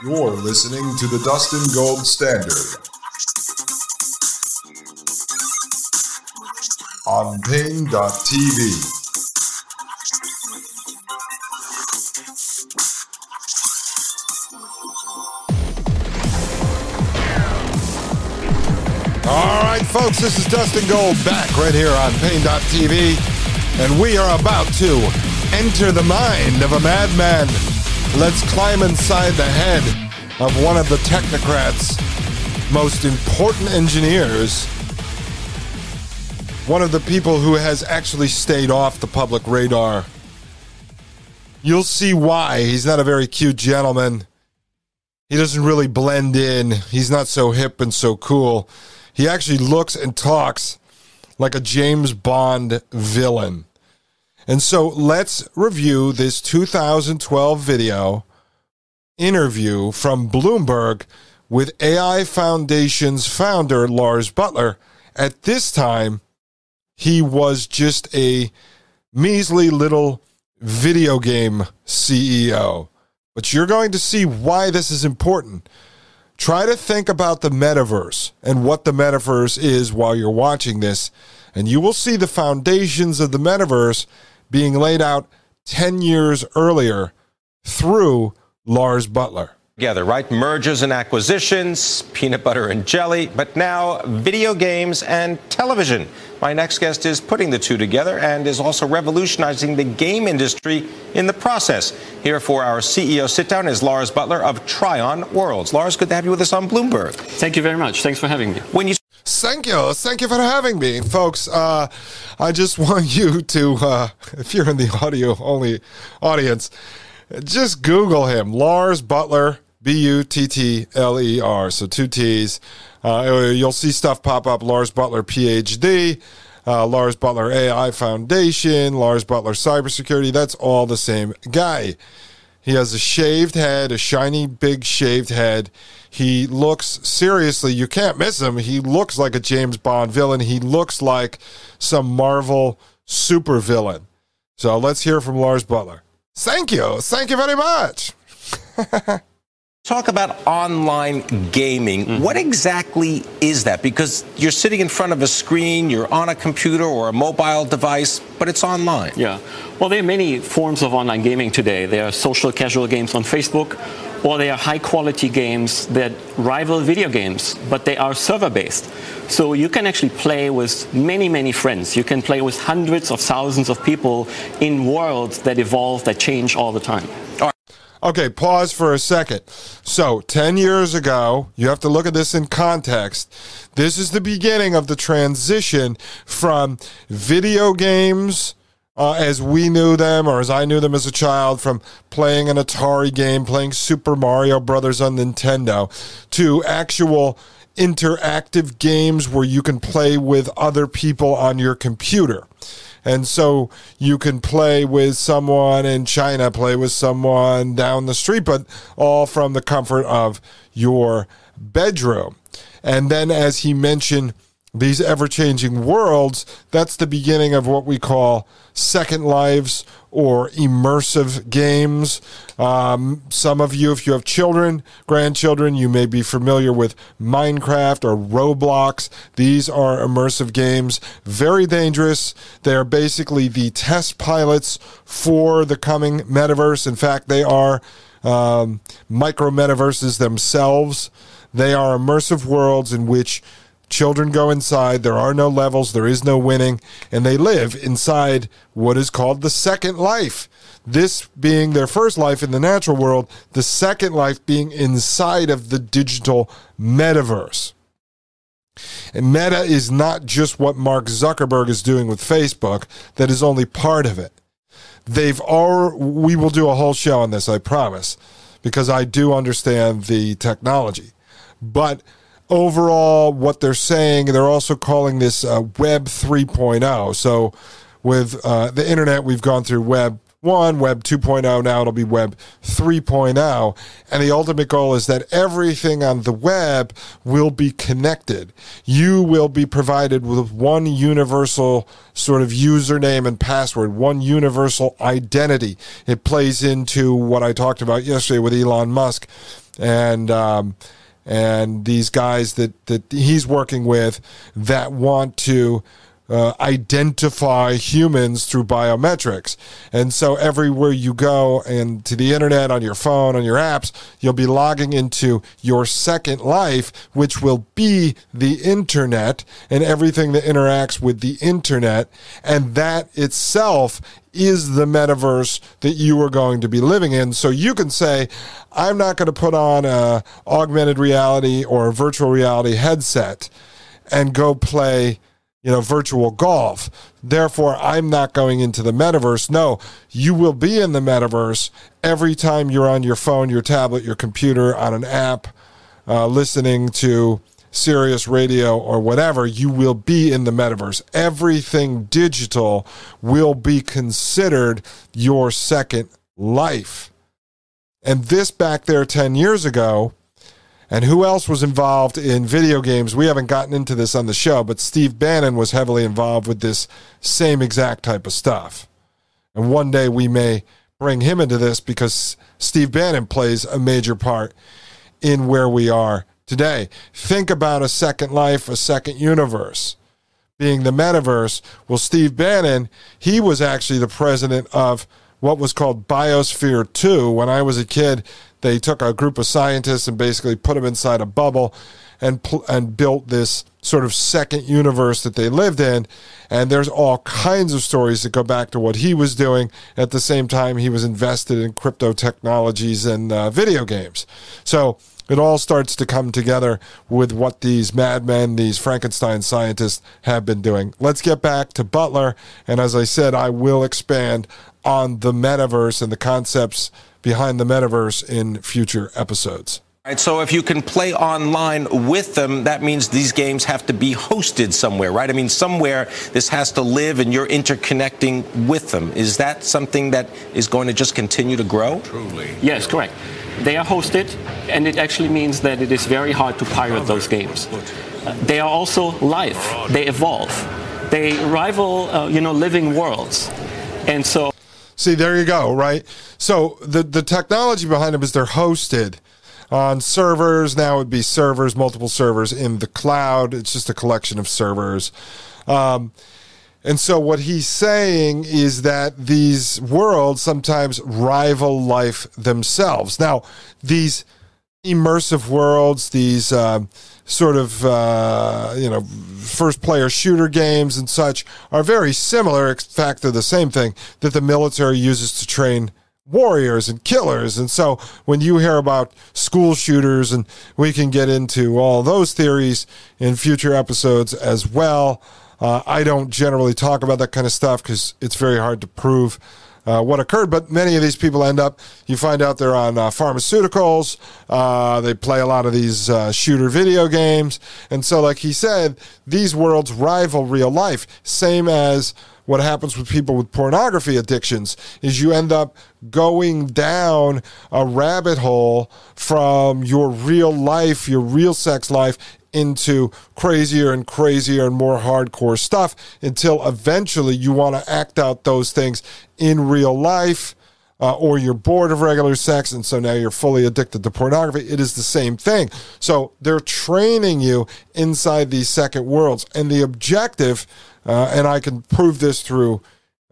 You're listening to the Dustin Gold Standard on Paine.tv. All right, folks, this is Dustin Gold back right here on Paine.tv, and we are about to enter the mind of a madman. Let's climb inside the head of one of the technocrats' most important engineers, one of the people who has actually stayed off the public radar. You'll see why. He's not a very cute gentleman. He doesn't really blend in. He's not so hip and so cool. He actually looks and talks like a James Bond villain. And so let's review this 2012 video interview from Bloomberg with AI Foundation's founder, Lars Buttler. At this time, he was just a measly little video game CEO. But you're going to see why this is important try to think about the metaverse and what the metaverse is while you're watching this, and you will see the foundations of the metaverse being laid out 10 years earlier through Lars Buttler together, right? Mergers and acquisitions, peanut butter and jelly, but now video games and television. My next guest is putting the two together and is also revolutionizing the game industry in the process. Here for our CEO sit down is Lars Buttler of Trion Worlds. Lars, good to have you with us on Bloomberg. Thank you very much. Thanks for having me. When you Thank you. Thank you for having me. Folks, uh, I just want you to, uh, if you're in the audio only audience, just Google him, Lars Buttler, B U T T L E R. So two T's. Uh, you'll see stuff pop up Lars Buttler, PhD, uh, Lars Buttler AI Foundation, Lars Buttler Cybersecurity. That's all the same guy. He has a shaved head, a shiny, big shaved head. He looks seriously, you can't miss him. He looks like a James Bond villain. He looks like some Marvel super villain. So let's hear from Lars Buttler. Thank you. Thank you very much. Talk about online gaming. Mm-hmm. What exactly is that? Because you're sitting in front of a screen, you're on a computer or a mobile device, but it's online. Yeah. Well, there are many forms of online gaming today. There are social casual games on Facebook, or they are high quality games that rival video games, but they are server based. So you can actually play with many, many friends. You can play with hundreds of thousands of people in worlds that evolve, that change all the time. Okay, pause for a second. So, 10 years ago, you have to look at this in context. This is the beginning of the transition from video games uh, as we knew them or as I knew them as a child from playing an Atari game, playing Super Mario Brothers on Nintendo to actual interactive games where you can play with other people on your computer. And so you can play with someone in China, play with someone down the street, but all from the comfort of your bedroom. And then, as he mentioned, these ever changing worlds, that's the beginning of what we call second lives or immersive games. Um, some of you, if you have children, grandchildren, you may be familiar with Minecraft or Roblox. These are immersive games, very dangerous. They are basically the test pilots for the coming metaverse. In fact, they are um, micro metaverses themselves. They are immersive worlds in which Children go inside. There are no levels. There is no winning. And they live inside what is called the second life. This being their first life in the natural world, the second life being inside of the digital metaverse. And Meta is not just what Mark Zuckerberg is doing with Facebook, that is only part of it. They've all, we will do a whole show on this, I promise, because I do understand the technology. But overall what they're saying. They're also calling this uh, Web 3.0. So with uh, the internet, we've gone through Web 1, Web 2.0, now it'll be Web 3.0. And the ultimate goal is that everything on the web will be connected. You will be provided with one universal sort of username and password, one universal identity. It plays into what I talked about yesterday with Elon Musk. And, um, and these guys that, that he's working with that want to uh, identify humans through biometrics. And so everywhere you go and to the internet, on your phone, on your apps, you'll be logging into your second life, which will be the internet and everything that interacts with the internet. And that itself is the metaverse that you are going to be living in. So you can say, I'm not going to put on a augmented reality or virtual reality headset and go play you know, virtual golf. Therefore, I'm not going into the metaverse. No, you will be in the metaverse every time you're on your phone, your tablet, your computer, on an app, uh, listening to Sirius Radio or whatever, you will be in the metaverse. Everything digital will be considered your second life. And this back there 10 years ago, and who else was involved in video games? We haven't gotten into this on the show, but Steve Bannon was heavily involved with this same exact type of stuff. And one day we may bring him into this because Steve Bannon plays a major part in where we are today. Think about a second life, a second universe being the metaverse. Well, Steve Bannon, he was actually the president of what was called Biosphere 2. When I was a kid, they took a group of scientists and basically put them inside a bubble and and built this sort of second universe that they lived in. And there's all kinds of stories that go back to what he was doing. At the same time, he was invested in crypto technologies and uh, video games. So it all starts to come together with what these madmen, these Frankenstein scientists have been doing. Let's get back to Buttler. And as I said, I will expand on the metaverse and the concepts behind the metaverse in future episodes. Right, so if you can play online with them, that means these games have to be hosted somewhere, right? I mean, somewhere this has to live and you're interconnecting with them. Is that something that is going to just continue to grow? Truly. Yes, correct. They are hosted, and it actually means that it is very hard to pirate those games. They are also live. They evolve. They rival, uh, you know, living worlds. And so See, there you go, right? So the the technology behind them is they're hosted on servers. Now it would be servers, multiple servers in the cloud. It's just a collection of servers. Um, and so what he's saying is that these worlds sometimes rival life themselves. Now, these immersive worlds, these uh, sort of uh, you know first player shooter games and such are very similar. In fact, they're the same thing that the military uses to train warriors and killers. And so when you hear about school shooters, and we can get into all those theories in future episodes as well. Uh, I don't generally talk about that kind of stuff because it's very hard to prove uh, what occurred. But many of these people end up, you find out they're on uh, pharmaceuticals. Uh, they play a lot of these uh, shooter video games. And so, like he said, these worlds rival real life. Same as what happens with people with pornography addictions is you end up going down a rabbit hole from your real life, your real sex life into crazier and crazier and more hardcore stuff until eventually you want to act out those things in real life. Uh, or you're bored of regular sex, and so now you're fully addicted to pornography. It is the same thing. So they're training you inside these second worlds. And the objective, uh, and I can prove this through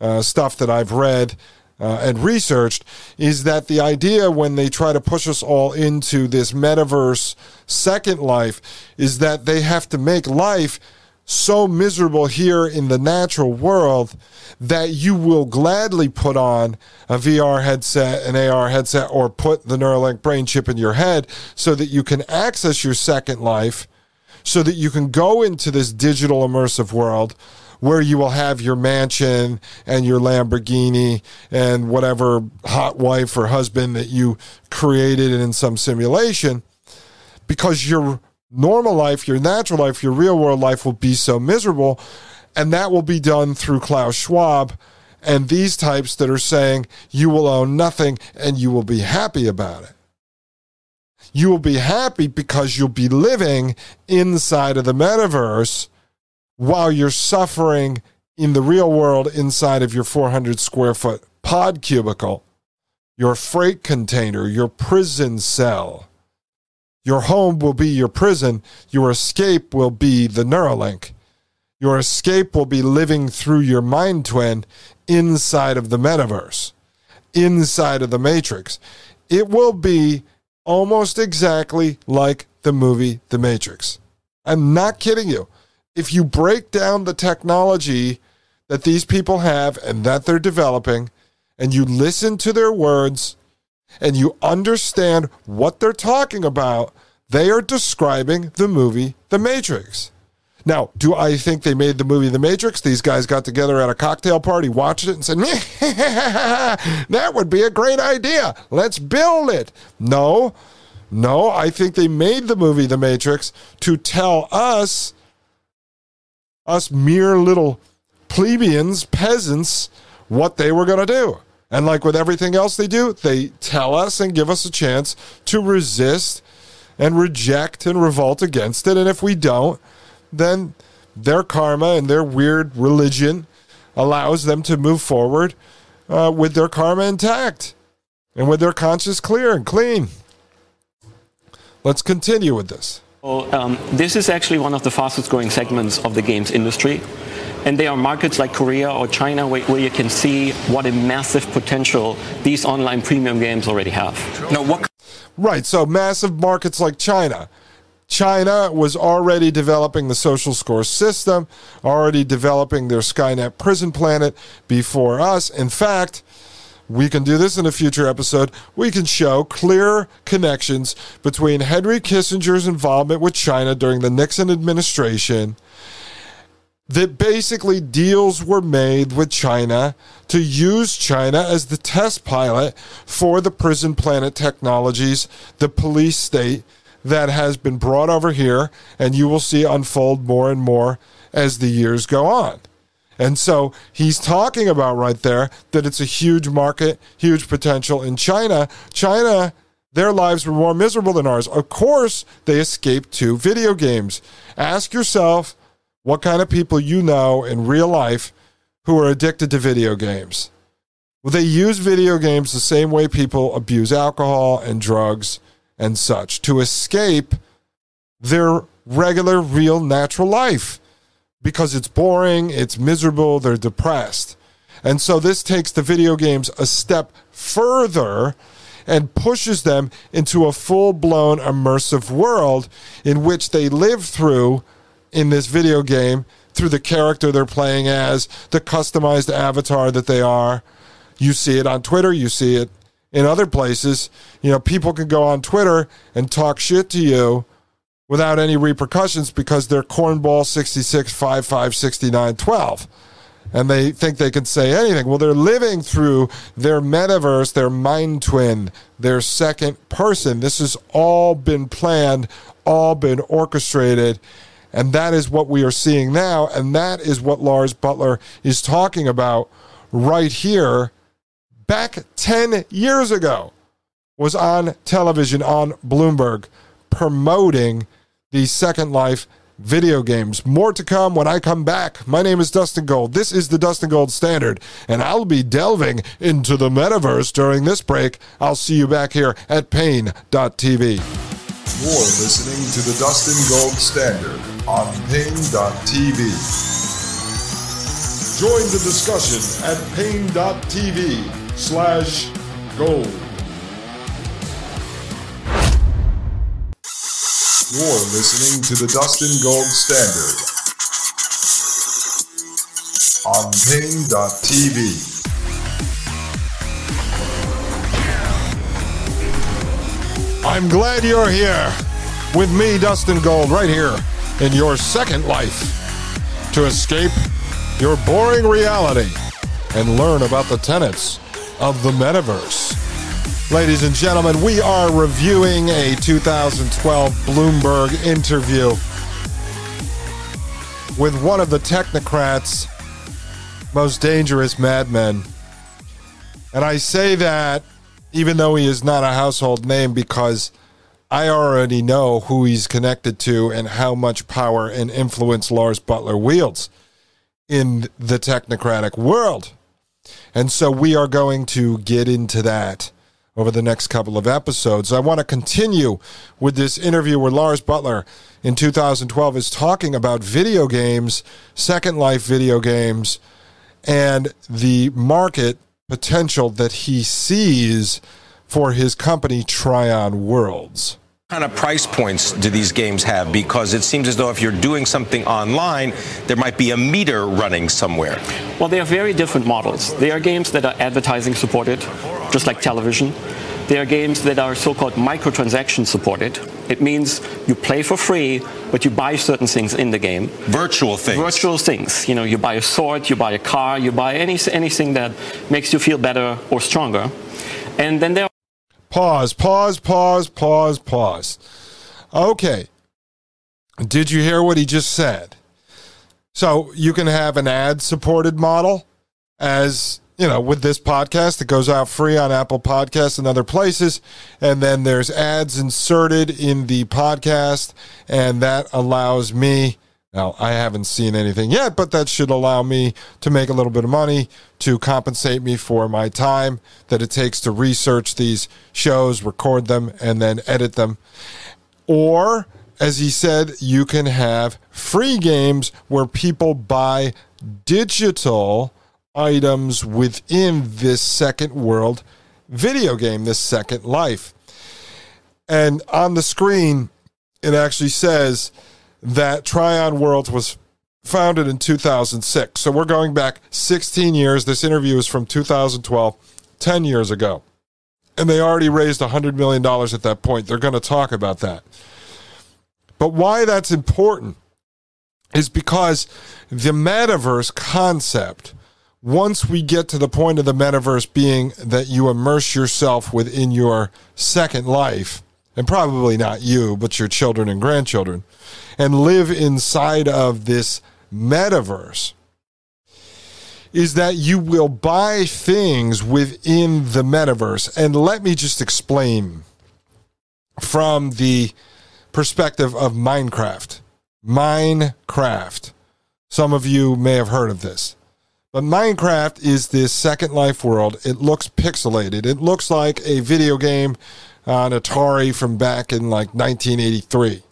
uh, stuff that I've read uh, and researched is that the idea when they try to push us all into this metaverse second life is that they have to make life so miserable here in the natural world that you will gladly put on a VR headset, an AR headset, or put the Neuralink brain chip in your head so that you can access your second life, so that you can go into this digital immersive world where you will have your mansion and your Lamborghini and whatever hot wife or husband that you created in some simulation because your normal life, your natural life, your real world life will be so miserable. And that will be done through Klaus Schwab and these types that are saying you will own nothing and you will be happy about it. You will be happy because you'll be living inside of the metaverse while you're suffering in the real world inside of your 400 square foot pod cubicle, your freight container, your prison cell. Your home will be your prison. Your escape will be the Neuralink. Your escape will be living through your mind twin inside of the metaverse, inside of the matrix. It will be almost exactly like the movie The Matrix. I'm not kidding you if you break down the technology that these people have and that they're developing, and you listen to their words and you understand what they're talking about, they are describing the movie The Matrix. Now, do I think they made the movie The Matrix? These guys got together at a cocktail party, watched it, and said, that would be a great idea. Let's build it. No, no, I think they made the movie The Matrix to tell us us mere little plebeians, peasants, what they were going to do. And like with everything else they do, they tell us and give us a chance to resist and reject and revolt against it. And if we don't, then their karma and their weird religion allows them to move forward uh, with their karma intact and with their conscience clear and clean. Let's continue with this. Well, um, this is actually one of the fastest growing segments of the games industry. And there are markets like Korea or China where, where, you can see what a massive potential these online premium games already have. No, what? Right. So massive markets like China. China was already developing the social score system, already developing their Skynet prison planet before us. In fact, we can do this in a future episode. We can show clear connections between Henry Kissinger's involvement with China during the Nixon administration. That basically deals were made with China to use China as the test pilot for the prison planet technologies, the police state that has been brought over here, and you will see unfold more and more as the years go on. And so he's talking about right there that it's a huge market, huge potential in China. China, their lives were more miserable than ours. Of course, they escaped to video games. Ask yourself what kind of people you know in real life who are addicted to video games. Well, they use video games the same way people abuse alcohol and drugs and such to escape their regular, real, natural life because it's boring, it's miserable, they're depressed. And so this takes the video games a step further and pushes them into a full blown immersive world in which they live through in this video game through the character they're playing as, the customized avatar that they are. You see it on Twitter, you see it in other places. You know, people can go on Twitter and talk shit to you without any repercussions because they're cornball 66 55 69 12 and they think they can say anything. Well, they're living through their metaverse, their mind twin, their second person. This has all been planned, all been orchestrated. And that is what we are seeing now. And that is what Lars Buttler is talking about right here back 10 years ago was on television on Bloomberg promoting the Second Life video games. More to come when I come back. My name is Dustin Gold. This is the Dustin Gold Standard, and I'll be delving into the metaverse during this break. I'll see you back here at Paine.tv. You're listening to the Dustin Gold Standard on Paine.tv. Join the discussion at Paine.tv slash gold. You're listening to the Dustin Gold Standard on Paine.tv. I'm glad you're here with me, Dustin Gold, right here in your second life to escape your boring reality and learn about the tenets of the metaverse. Ladies and gentlemen, we are reviewing a 2012 Bloomberg interview with one of the technocrats' most dangerous madmen. And I say that even though he is not a household name because I already know who he's connected to and how much power and influence Lars Buttler wields in the technocratic world. And so we are going to get into that over the next couple of episodes. I want to continue with this interview where Lars Buttler in 2012 is talking about video games, Second Life video games, and the market potential that he sees for his company, Trion Worlds. What kind of price points do these games have? Because it seems as though if you're doing something online, there might be a meter running somewhere. Well, they are very different models. They are games that are advertising supported, just like television. They are games that are so-called microtransaction supported. It means you play for free, but you buy certain things in the game. Virtual things. Virtual things. You know, you buy a sword, you buy a car, you buy any, anything that makes you feel better or stronger. And then there Pause, pause, pause, pause, pause. Okay. Did you hear what he just said? So you can have an ad supported model as, you know, with this podcast, it goes out free on Apple Podcasts and other places. And then there's ads inserted in the podcast, and that allows me now, I haven't seen anything yet, but that should allow me to make a little bit of money to compensate me for my time that it takes to research these shows, record them, and then edit them. Or, as he said, you can have free games where people buy digital items within this second world video game, this second life. And on the screen, it actually says, that Trion Worlds was founded in 2006. So we're going back 16 years. This interview is from 2012, 10 years ago. And they already raised $100 million at that point. They're going to talk about that. But why that's important is because the metaverse concept, once we get to the point of the metaverse being that you immerse yourself within your second life, and probably not you, but your children and grandchildren, and live inside of this metaverse is that you will buy things within the metaverse. And let me just explain from the perspective of Minecraft. Minecraft. Some of you may have heard of this. But Minecraft is this Second Life world. It looks pixelated. It looks like a video game on Atari from back in like 1983.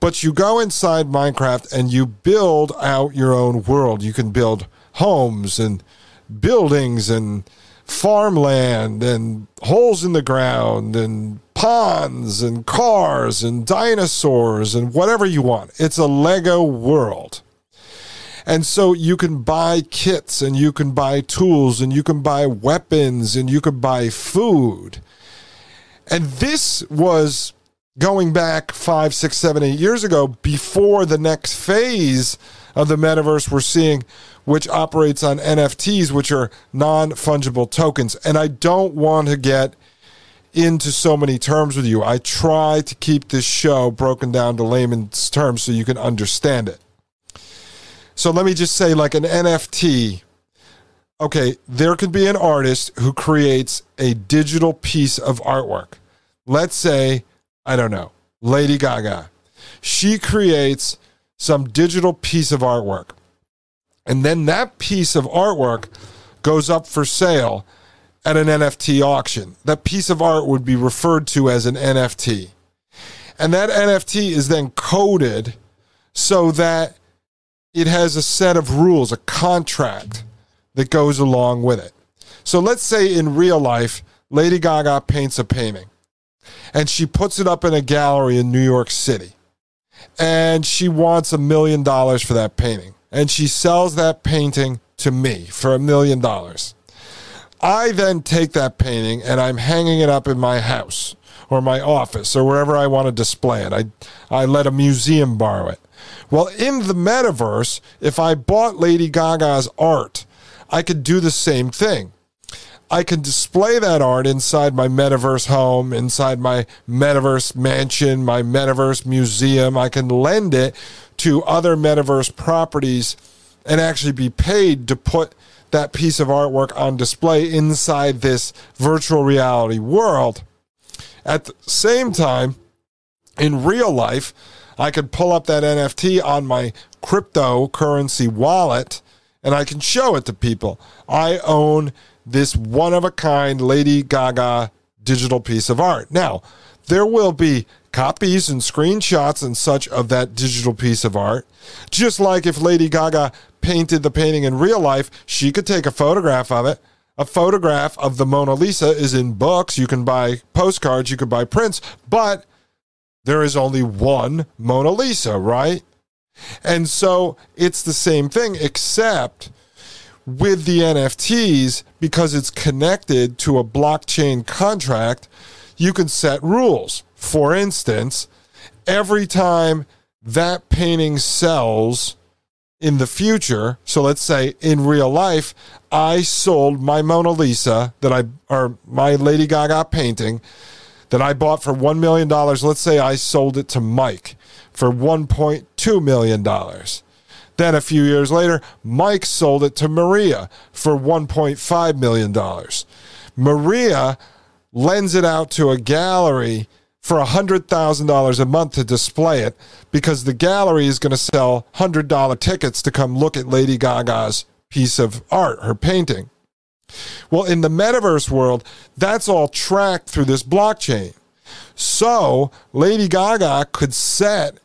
But you go inside Minecraft and you build out your own world. You can build homes and buildings and farmland and holes in the ground and ponds and cars and dinosaurs and whatever you want. It's a Lego world. And so you can buy kits and you can buy tools and you can buy weapons and you can buy food. And this was going back five, six, seven, eight years ago before the next phase of the metaverse we're seeing, which operates on NFTs, which are non fungible tokens. And I don't want to get into so many terms with you. I try to keep this show broken down to layman's terms so you can understand it. So let me just say, like an NFT, okay, there could be an artist who creates a digital piece of artwork. Let's say, I don't know, Lady Gaga. She creates some digital piece of artwork. And then that piece of artwork goes up for sale at an NFT auction. That piece of art would be referred to as an NFT. And that NFT is then coded so that it has a set of rules, a contract that goes along with it. So let's say in real life, Lady Gaga paints a painting and she puts it up in a gallery in New York City. And she wants a million dollars for that painting. And she sells that painting to me for a million dollars. I then take that painting and I'm hanging it up in my house or my office or wherever I want to display it. I, I let a museum borrow it. Well, in the metaverse, if I bought Lady Gaga's art, I could do the same thing. I can display that art inside my metaverse home, inside my metaverse mansion, my metaverse museum. I can lend it to other metaverse properties and actually be paid to put that piece of artwork on display inside this virtual reality world. At the same time, in real life, I could pull up that NFT on my cryptocurrency wallet and I can show it to people. I own this one of a kind Lady Gaga digital piece of art. Now, there will be copies and screenshots and such of that digital piece of art. Just like if Lady Gaga painted the painting in real life, she could take a photograph of it. A photograph of the Mona Lisa is in books. You can buy postcards, you could buy prints, but there is only one Mona Lisa, right? And so it's the same thing, except with the NFTs, because it's connected to a blockchain contract, you can set rules. For instance, every time that painting sells in the future, so let's say in real life, I sold my Mona Lisa that I, or my Lady Gaga painting that I bought for $1 million. Let's say I sold it to Mike for $1.2 million. Then a few years later, Mike sold it to Maria for $1.5 million. Maria lends it out to a gallery for $100,000 a month to display it because the gallery is going to sell $100 tickets to come look at Lady Gaga's piece of art, her painting. Well, in the metaverse world, that's all tracked through this blockchain. So Lady Gaga could set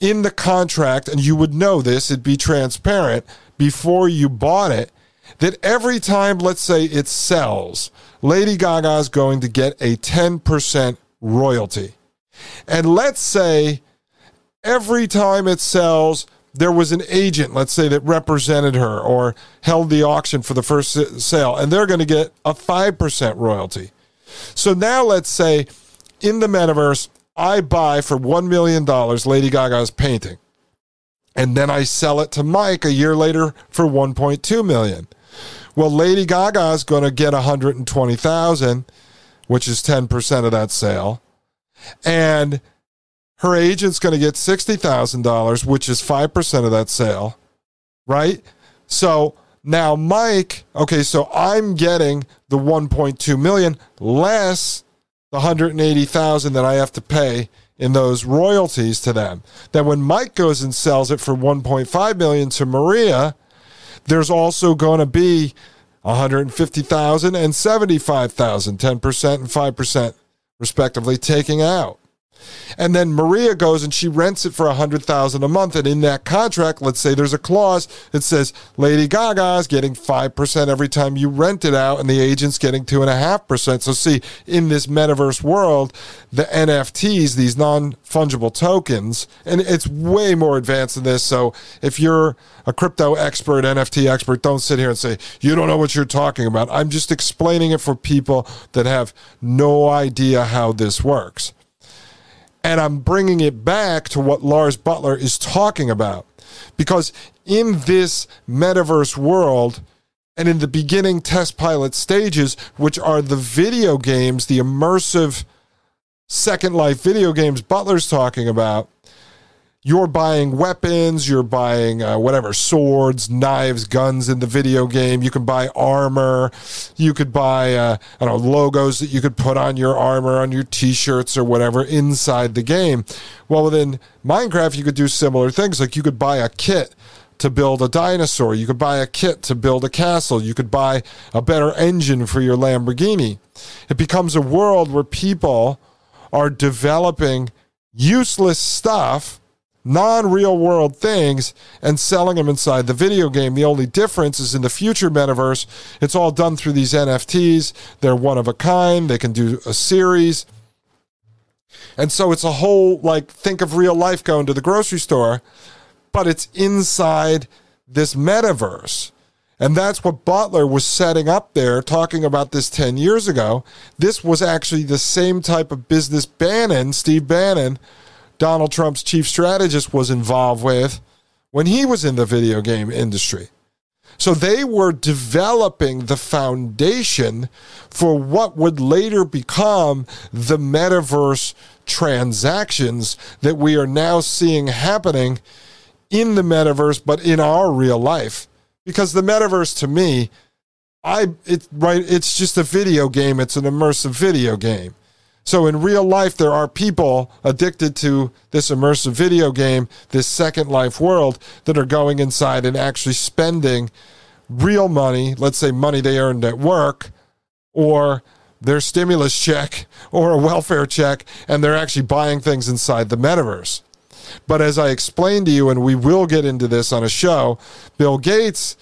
in the contract, and you would know this, it'd be transparent before you bought it, that every time, let's say, it sells, Lady Gaga is going to get a 10% royalty. And let's say every time it sells, there was an agent, let's say, that represented her or held the auction for the first sale, and they're going to get a 5% royalty. So now let's say in the metaverse, I buy for $1 million Lady Gaga's painting. And then I sell it to Mike a year later for 1.2 million. Well, Lady Gaga is going to get 120,000, which is 10% of that sale. And her agent's going to get $60,000, which is 5% of that sale, right? So now Mike, okay, so I'm getting the 1.2 million less the 180,000 that I have to pay in those royalties to them. Then when Mike goes and sells it for 1.5 million to Maria, there's also going to be 150,000 and 75,000, 10% and 5% respectively taking out. And then Maria goes and she rents it for a hundred thousand a month. And in that contract, let's say there's a clause that says Lady Gaga is getting five percent every time you rent it out, and the agent's getting two and a half percent. So see, in this metaverse world, the NFTs, these non-fungible tokens, and it's way more advanced than this. So if you're a crypto expert, NFT expert, don't sit here and say, you don't know what you're talking about. I'm just explaining it for people that have no idea how this works. And I'm bringing it back to what Lars Buttler is talking about. Because in this metaverse world, and in the beginning test pilot stages, which are the video games, the immersive Second Life video games Buttler's talking about, you're buying weapons, you're buying uh, whatever, swords, knives, guns in the video game. You can buy armor. You could buy, uh, I don't know, logos that you could put on your armor, on your t shirts or whatever inside the game. Well, within Minecraft, you could do similar things. Like you could buy a kit to build a dinosaur. You could buy a kit to build a castle. You could buy a better engine for your Lamborghini. It becomes a world where people are developing useless stuff non real world things and selling them inside the video game. The only difference is in the future metaverse, it's all done through these NFTs. They're one of a kind, they can do a series. And so it's a whole like think of real life going to the grocery store, but it's inside this metaverse. And that's what Buttler was setting up there, talking about this 10 years ago. This was actually the same type of business Bannon, Steve Bannon, Donald Trump's chief strategist was involved with when he was in the video game industry. So they were developing the foundation for what would later become the metaverse transactions that we are now seeing happening in the metaverse, but in our real life. Because the metaverse to me, I it right, it's just a video game. It's an immersive video game. So in real life, there are people addicted to this immersive video game, this Second Life world, that are going inside and actually spending real money, let's say money they earned at work, or their stimulus check or a welfare check, and they're actually buying things inside the metaverse. But as I explained to you, and we will get into this on a show, Bill Gates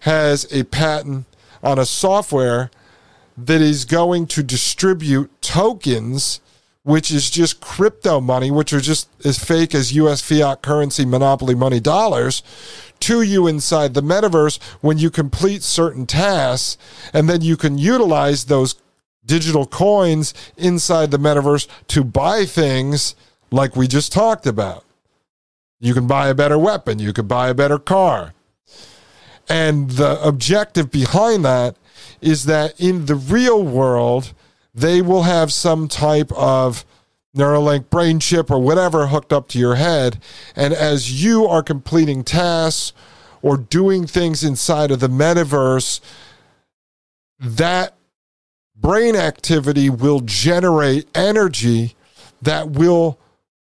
has a patent on a software that is going to distribute tokens, which is just crypto money, which are just as fake as US fiat currency monopoly money dollars, to you inside the metaverse when you complete certain tasks. And then you can utilize those digital coins inside the metaverse to buy things like we just talked about. You can buy a better weapon, you could buy a better car. And the objective behind that is that in the real world, they will have some type of Neuralink brain chip or whatever hooked up to your head. And as you are completing tasks or doing things inside of the metaverse, that brain activity will generate energy that will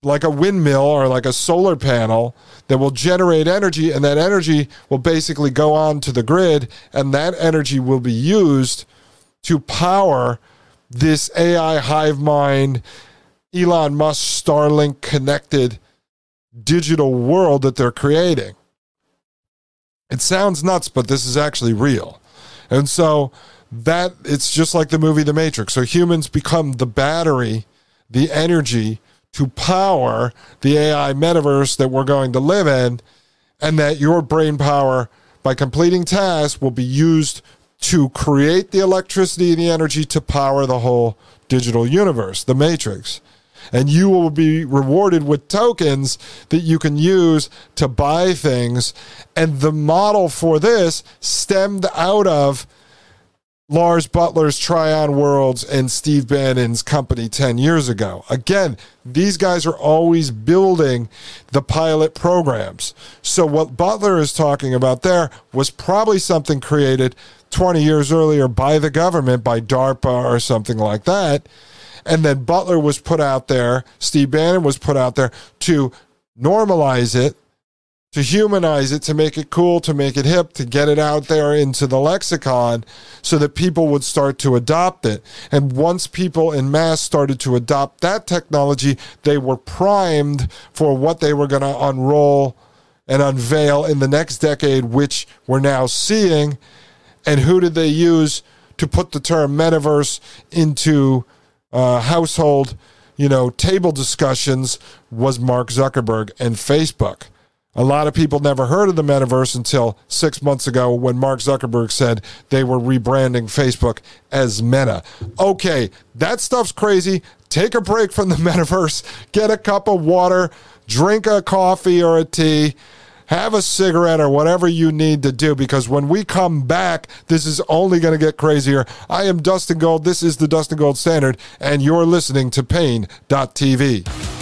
like a windmill or like a solar panel that will generate energy and that energy will basically go on to the grid and that energy will be used to power this AI hive mind Elon Musk Starlink connected digital world that they're creating. It sounds nuts but this is actually real. And so that it's just like the movie The Matrix. So humans become the battery, the energy to power the AI metaverse that we're going to live in, and that your brain power by completing tasks will be used to create the electricity and the energy to power the whole digital universe, the matrix. And you will be rewarded with tokens that you can use to buy things. And the model for this stemmed out of Lars Buttler's Trion Worlds and Steve Bannon's company 10 years ago. Again, these guys are always building the pilot programs. So, what Buttler is talking about there was probably something created 20 years earlier by the government, by DARPA or something like that. And then Buttler was put out there, Steve Bannon was put out there to normalize it to humanize it, to make it cool, to make it hip, to get it out there into the lexicon so that people would start to adopt it. And once people in mass started to adopt that technology, they were primed for what they were going to unroll and unveil in the next decade, which we're now seeing. And who did they use to put the term metaverse into uh, household, you know, table discussions was Mark Zuckerberg and Facebook. A lot of people never heard of the metaverse until six months ago when Mark Zuckerberg said they were rebranding Facebook as Meta. Okay, that stuff's crazy. Take a break from the metaverse, get a cup of water, drink a coffee or a tea have a cigarette or whatever you need to do because when we come back, this is only going to get crazier. I am Dustin Gold. This is the Dustin Gold Standard, and you're listening to Paine.tv.